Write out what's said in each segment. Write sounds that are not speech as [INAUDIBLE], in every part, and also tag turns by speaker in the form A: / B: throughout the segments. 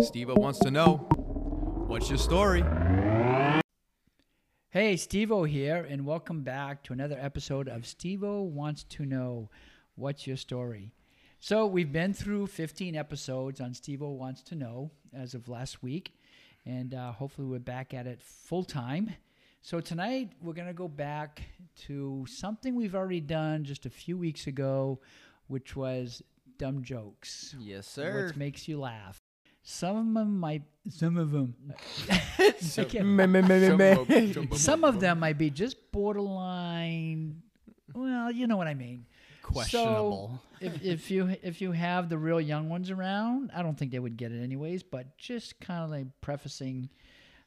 A: Steve wants to know, what's your story?
B: Hey, Stevo here, and welcome back to another episode of Stevo Wants to Know What's Your Story. So, we've been through 15 episodes on Stevo Wants to Know as of last week, and uh, hopefully, we're back at it full time. So, tonight we're going to go back to something we've already done just a few weeks ago, which was dumb jokes.
C: Yes, sir.
B: Which makes you laugh. Some of them might, some of them, [LAUGHS]
A: So-
B: I can't- some of them might be just borderline. Well, you know what I mean.
D: Questionable.
B: So if, if you if you have the real young ones around, I don't think they would get it anyways. But just kind of like prefacing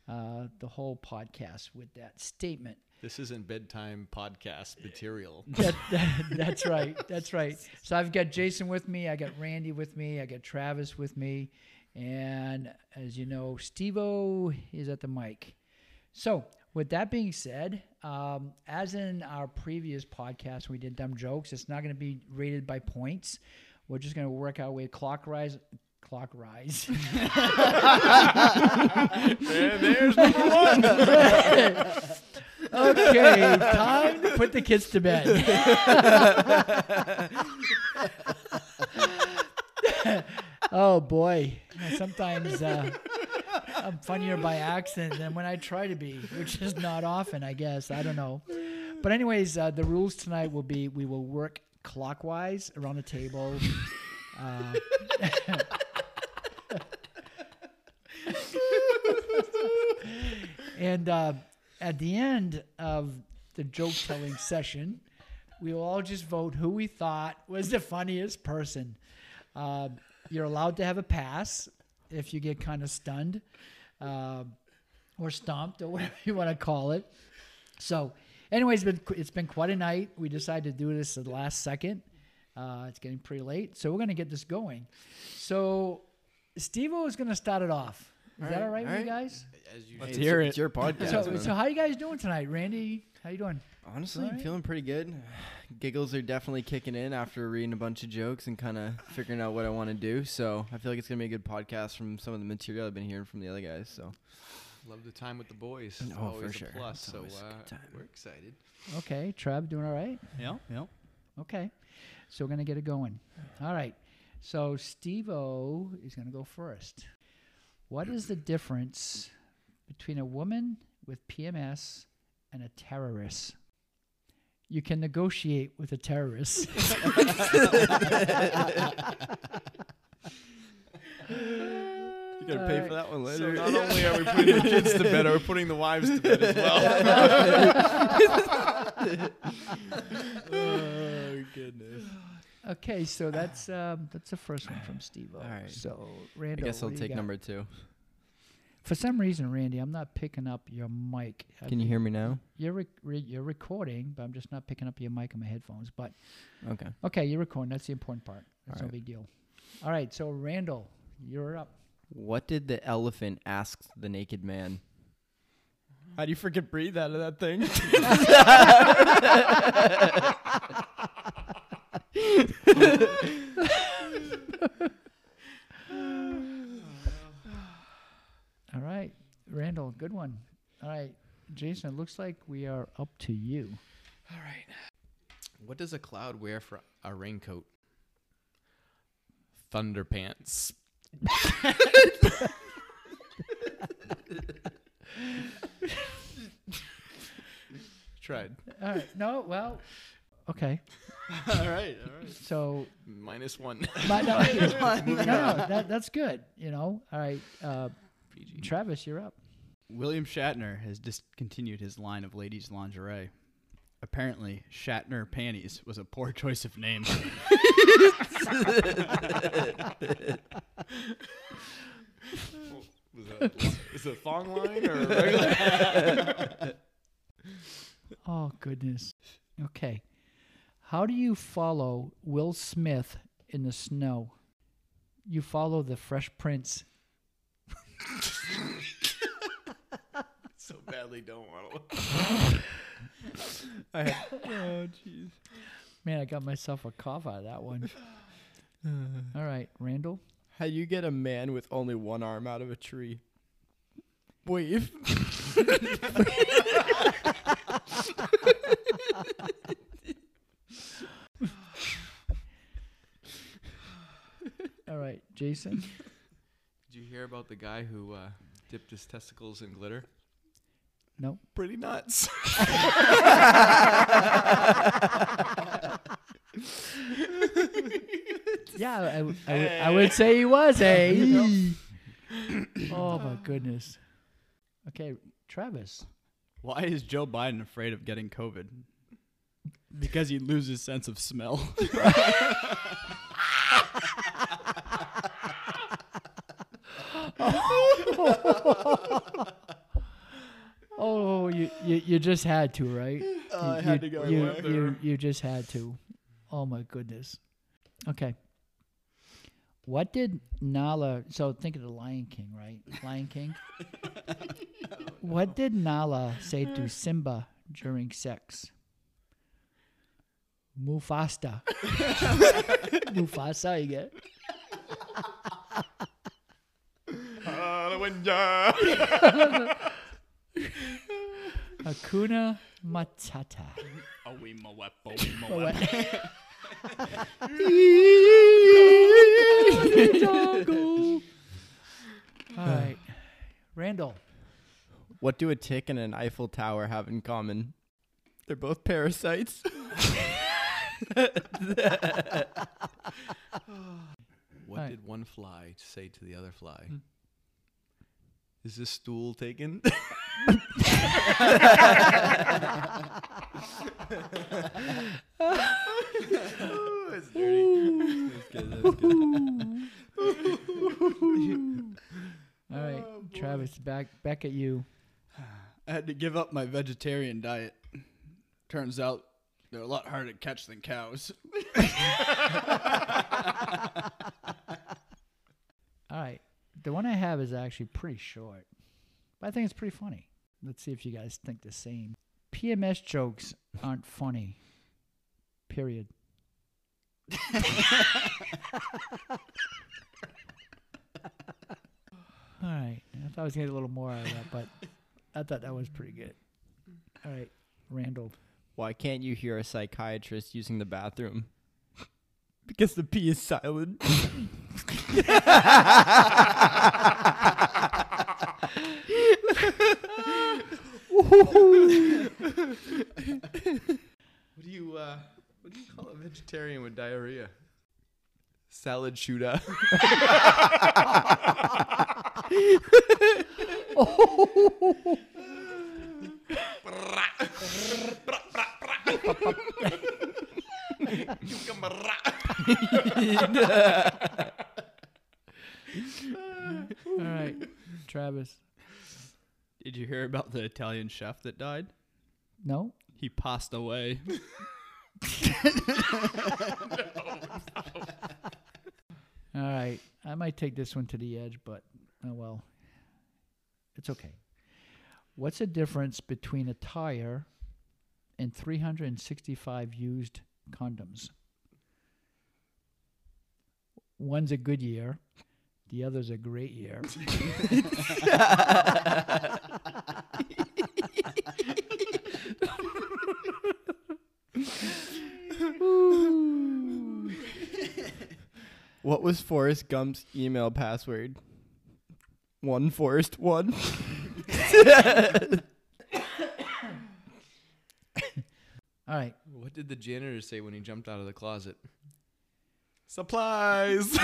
B: uh, the whole podcast with that statement.
A: This isn't bedtime podcast material. [LAUGHS]
B: That, that, that's right. That's right. So I've got Jason with me. I got Randy with me. I got Travis with me, and as you know, Stevo is at the mic. So with that being said, um, as in our previous podcast, we did dumb jokes. It's not going to be rated by points. We're just going to work our way clockwise. Clockwise. [LAUGHS]
A: there's number one. [LAUGHS]
B: okay, [LAUGHS] time to put the kids to bed. [LAUGHS] oh boy, sometimes uh, I'm funnier by accident than when I try to be, which is not often, I guess. I don't know. But anyways, uh, the rules tonight will be we will work clockwise around the table. Uh, [LAUGHS] and uh, at the end of the joke telling [LAUGHS] session, we will all just vote who we thought was the funniest person. Uh, you're allowed to have a pass if you get kind of stunned uh, or stomped or whatever you want to call it. So, anyways, it's been, it's been quite a night. We decided to do this at the last second. Uh, it's getting pretty late, so we're going to get this going. So, Steve is going to start it off. Is that all right with you guys?
A: As you
D: Let's
C: Hey,
D: hear
C: it's,
D: it.
C: It's your podcast.
B: So,
C: man.
B: so how you guys doing tonight, Randy? How you doing?
C: Honestly,
B: Alright.
C: feeling pretty good. Giggles are definitely kicking in after reading a bunch of jokes and kind of figuring out what I want to do. So I feel like it's gonna be a good podcast from some of the material I've been hearing from the other guys. So
A: love the time with the boys.
C: Oh, for sure.
A: a plus.
C: It's
A: So
C: always a
A: uh,
C: good time.
A: we're excited.
B: Okay, Trav, doing all right?
D: Yeah, yeah.
B: Okay, so we're gonna get it going. All right, so Steve O is gonna go first. What is the difference between a woman with PMS and a terrorist? You can negotiate with a terrorist. [LAUGHS]
C: you gotta
B: pay for
C: that one later.
A: So not only are we putting the kids to bed, we're putting the wives to bed as well. [LAUGHS]
C: oh goodness.
B: Okay, so that's um, that's the first one from Steve O.
C: All right.
B: So
C: Randy,
B: I
C: guess I'll
B: what do you
C: take
B: got?
C: number two.
B: For some reason, Randy, I'm not picking up your mic. I
C: Can you hear me now?
B: You're rec- re- you're recording, but I'm just not picking up your mic on my headphones. But
C: Okay.
B: okay, you're recording. That's the important part. That's no
C: Alright.
B: big deal. All right, so Randall, you're up.
C: What did the elephant ask the naked man?
D: How do you freaking breathe out of that thing? [LAUGHS] [LAUGHS] [LAUGHS]
B: All right, Randall, good one. All right, Jason, it looks like we are up to you.
A: All right. What does a cloud wear for a raincoat? Thunder pants. [LAUGHS] Tried.
B: All right, no, well, okay. [LAUGHS]
A: all right. All right.
B: So,
A: Minus one. [LAUGHS]
B: my, no, no, no, that, that's good. You know. All right, uh,
A: PG.
B: Travis, you're up.
D: William Shatner has discontinued his line of ladies' lingerie. Apparently, Shatner panties was a poor choice of name. [LAUGHS]
A: Was that is it a thong line or a regular?
B: Oh goodness. Okay. How do you follow Will Smith in the snow? You follow the Fresh Prince. [LAUGHS]
A: so badly don't want to. [LAUGHS]
C: oh jeez.
B: Man, I got myself a cough out of that one. [SIGHS] All right, Randall.
C: How do you get a man with only one arm out of a tree? Wave. [LAUGHS]
B: All right, Jason. [LAUGHS]
A: Did you hear about the guy who uh, dipped his testicles in glitter?
B: No.
C: Pretty nuts. [LAUGHS]
B: Yeah, I, w- I, would- I would say he was [LAUGHS] a. oh my goodness. Okay, Travis.
D: Why is Joe Biden afraid of getting COVID? Because he loses sense of smell.
B: Oh, you, you you just had to, right? [SIGHS]
C: Oh, I
B: you,
C: had
B: you-
C: to go
B: You,
C: there.
B: you, you just had to. Oh my goodness. Okay. What did Nala? So think of the Lion King, right? Lion King. [LAUGHS] what did Nala say to uh. Simba during sex? Mufasta. [LAUGHS] Mufasa, you get. [LAUGHS] Ah, Hakuna Matata. [LAUGHS] [LAUGHS] [LAUGHS] All right, Randall.
C: What do a tick and an Eiffel Tower have in common? They're both parasites.
A: What
B: Alright.
A: did one fly say to the other fly? Hmm. Is this stool taken? [LAUGHS] That's dirty. That's good. That's good.
B: All right, oh, Travis, back back at you.
D: I had to give up my vegetarian diet. Turns out they're a lot harder to catch than cows. [LAUGHS]
B: All right, the one I have is actually pretty short, but I think it's pretty funny. Let's see if you guys think the same. PMS jokes aren't funny. Period. [LAUGHS] All right, I thought I was gonna get a little more out of that, but I thought that was pretty good. All right, Randall.
C: Why can't you hear a psychiatrist using the bathroom? Because the P is silent.
A: What do you uh, what do you call a vegetarian with diarrhea? Salad shooter. [LAUGHS] [LAUGHS]
B: All right, Travis.
D: Did you hear about the Italian chef that died?
B: No.
D: He passed away. [LAUGHS] [LAUGHS]
B: All right. I might take this one to the edge, but oh well. It's okay. What's the difference between a tire and 365 used condoms? One's a good year, the other's a great year.
C: What was Forrest Gump's email password? One Forrest one.
B: All right.
A: What did the janitor say when he jumped out of the closet? Supplies. [LAUGHS]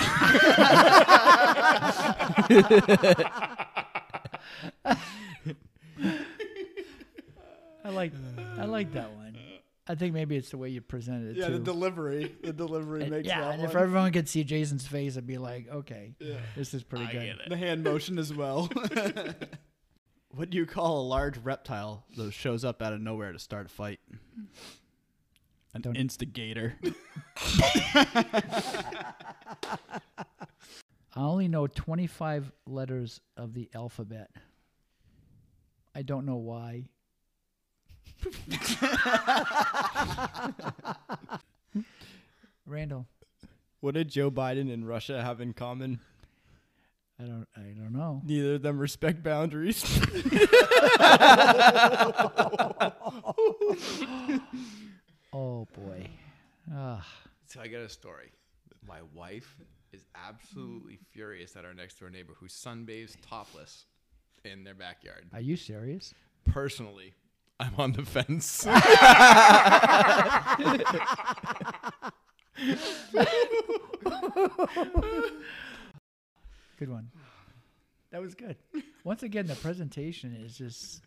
B: I like I like that one. I think maybe it's the way you presented it Yeah, too.
D: The delivery. The delivery
B: And- yeah, and if everyone could see Jason's face, I'd be like, okay, this is pretty good.
D: The hand motion as well. [LAUGHS] what do you call a large reptile that shows up out of nowhere to start a fight? An
B: Don't-
D: instigator. [LAUGHS]
B: I only know 25 letters of the alphabet. I don't know why. Randall,
C: What did Joe Biden and Russia have in common?
B: I don't. I don't know.
C: Neither of them respect boundaries. [LAUGHS] [LAUGHS]
B: Oh boy. Ah,
A: So I got a story. My wife is absolutely furious at our next door neighbor who sunbathes topless in their backyard.
B: are you serious?
A: Personally, I'm on the fence. [LAUGHS] [LAUGHS]
B: Good one. [SIGHS] That was good. Once again, the presentation is just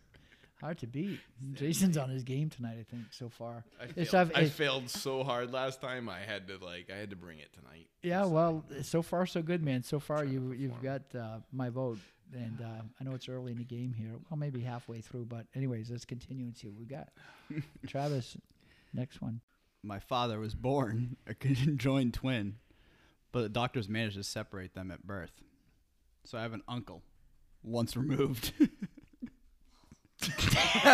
B: hard to beat. Jason's on his game tonight, I think, so far.
A: I
B: It's
A: failed,
B: I've-
A: I
B: it-
A: failed so hard last time. I had to like I had to bring it tonight.
B: Yeah, well, so far so good, man. So far you you've got uh, my vote, and uh, I know it's early in the game here. Well, maybe halfway through, but anyways, let's continue and see what we got. [LAUGHS] Travis, next one.
D: My father was born a conjoined twin, but the doctors managed to separate them at birth. So I have an uncle, once removed. [LAUGHS] [LAUGHS]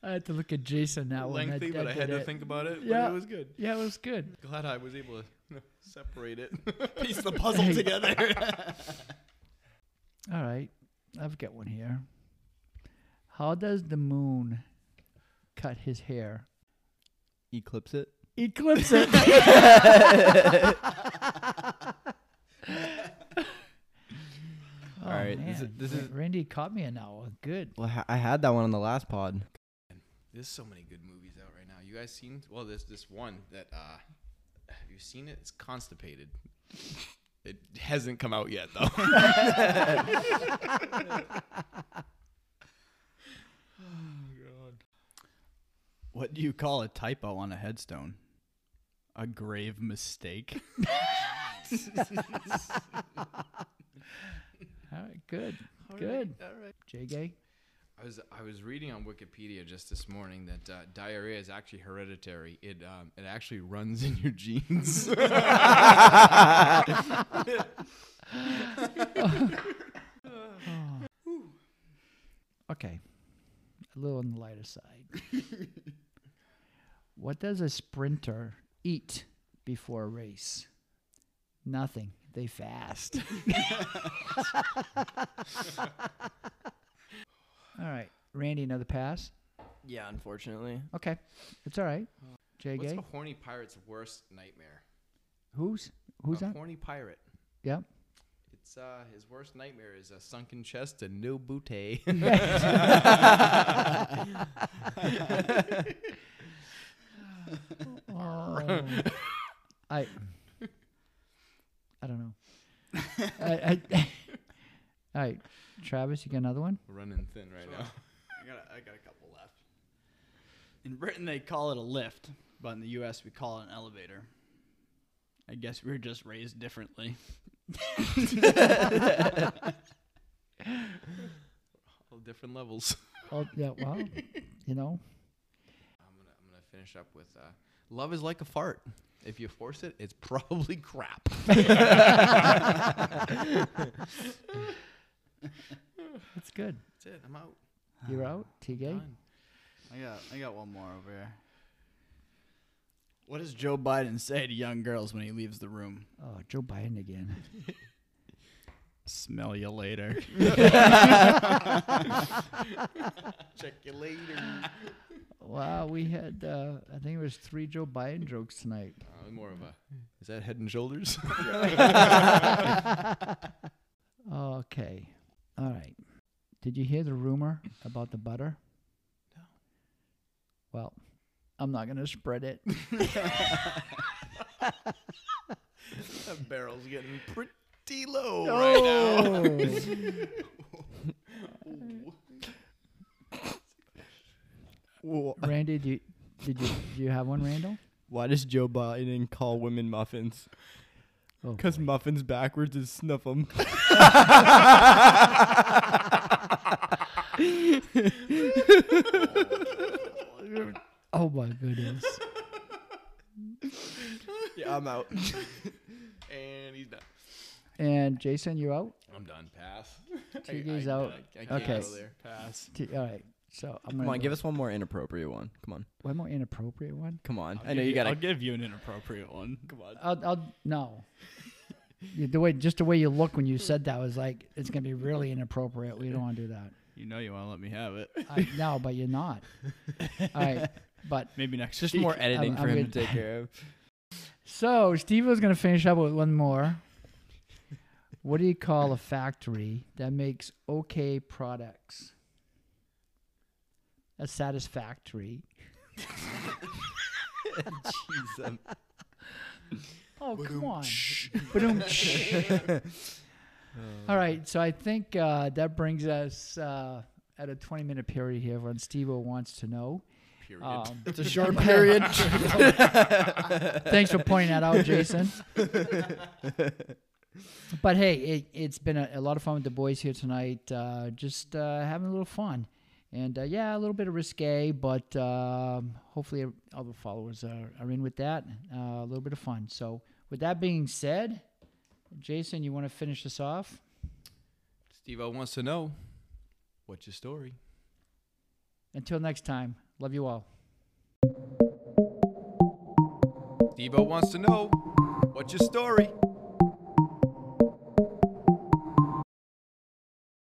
B: I had to look at Jason now. when
A: Lengthy,
B: that-
A: but I
B: that
A: had
B: did
A: to
B: it.
A: think about it.
B: Yeah.
A: but it was good.
B: Yeah, it was good.
A: Glad I was able to [LAUGHS] separate it. [LAUGHS]
D: Piece the puzzle together.
B: All right, I've got one here. How does the moon cut his hair?
C: Eclipse it.
B: Eclipse it.
C: All right, this is-
B: Oh, man.
C: this
B: Ra-
C: is-
B: Randy caught me now. Good.
C: Well, ha- I had that one on the last pod.
A: There's so many good movies out right now. You guys seen? Well, there's this one that uh, have you seen it? It's Constipated. It hasn't come out yet though. Oh [LAUGHS] god.
D: What do you call a typo on a headstone? A grave mistake. [LAUGHS] [LAUGHS]
B: All right, good. Good.
A: All right.
B: J Gay.
A: I was I was reading on Wikipedia just this morning that uh, diarrhea is actually hereditary. It um, it actually runs in your genes. [LAUGHS] [LAUGHS]
B: Okay. A little on the lighter side. [LAUGHS] what does a sprinter eat before a race? Nothing. They fast. [LAUGHS] all right. Randy, another pass?
C: Yeah, unfortunately.
B: Okay. It's all right. J
A: What's a horny pirate's worst nightmare?
B: Who's who's
A: a
B: that?
A: horny pirate.
B: Yep.
A: It's uh his worst nightmare is a sunken chest and no booty. [LAUGHS] [LAUGHS]
B: Oh. I I don't know. I, I, [LAUGHS] all right, Travis, you got another one?
A: We're running thin right now. [LAUGHS]
D: I got, a, I got a couple left. In Britain, they call it a lift, but in the U.S., we call it an elevator. I guess we were just raised differently. [LAUGHS]
A: All different levels.
B: Oh yeah, well, you know,
A: I'm gonna I'm gonna finish up with uh, love is like a fart. If you force it, it's [LAUGHS] probably crap. [LAUGHS]
B: that's good.
A: That's it. I'm out.
B: You're out, T Gay.
A: Done.
D: I got, I got one more over here. What does Joe Biden say to young girls when he leaves the room?
B: Oh, Joe Biden again. [LAUGHS]
D: Smell you later. [LAUGHS]
A: Check you later.
B: Wow, we had uh, I think it was three Joe Biden jokes tonight.
A: Uh, more of a. Is that Head and Shoulders? [LAUGHS]
B: Okay, all right. Did you hear the rumor about the butter?
A: No.
B: Well, I'm not gonna spread it. [LAUGHS]
A: that barrel's getting pretty low right now. [LAUGHS]
B: Randy, do you, did you do you have one, Randall?
C: Why does Joe Biden call women muffins?
B: Oh,
C: Because muffins backwards is snuff 'em. [LAUGHS]
B: oh my goodness.
C: yeah, I'm out. [LAUGHS]
A: and he's done.
B: And Jason, you're out.
A: I'm done. Pass. [LAUGHS]
B: T Gay's out.
A: I, I can't
B: Okay.
A: go there. Pass.
B: T- all right. So I'm
C: Come
B: gonna
C: on,
B: go-
C: give us one more inappropriate one. Come on,
B: one more inappropriate one.
C: come on.
D: I'll
C: I know
D: give
C: you gotta.
D: I'll give you an inappropriate one. Come on.
B: I'll, I'll no. You- the way, just the way you look when you said that was like it's gonna be really inappropriate. We don't want to do that.
D: You know you want to let me have it.
B: I, no, but you're not. [LAUGHS] All right, but
D: Maybe next
C: Just
D: week.
C: more editing
B: I'm
C: for him
B: good.
C: to take care of. [LAUGHS]
B: so Steve was gonna finish up with one more. What do you call a factory that makes okay products? A satisfactory.
C: Jeez, um, [LAUGHS]
B: Oh come on. Ba-dum. [LAUGHS] All right, so I think uh, that brings us uh, at a 20 minute period here when Steve wants to know.
A: Period.
B: Um, [LAUGHS]
C: it's a short period.
B: thanks for pointing that out, Jason. But hey, it, it's been a, a lot of fun with the boys here tonight. Uh, just uh, having a little fun. And uh, yeah, a little bit of risque, but um, hopefully all the followers are, are in with that. Uh, a little bit of fun. So, with that being said, Jason, you want to finish this off?
A: Steve wants to know what's your story.
B: Until next time, love you all.
A: Steve wants to know what's your story.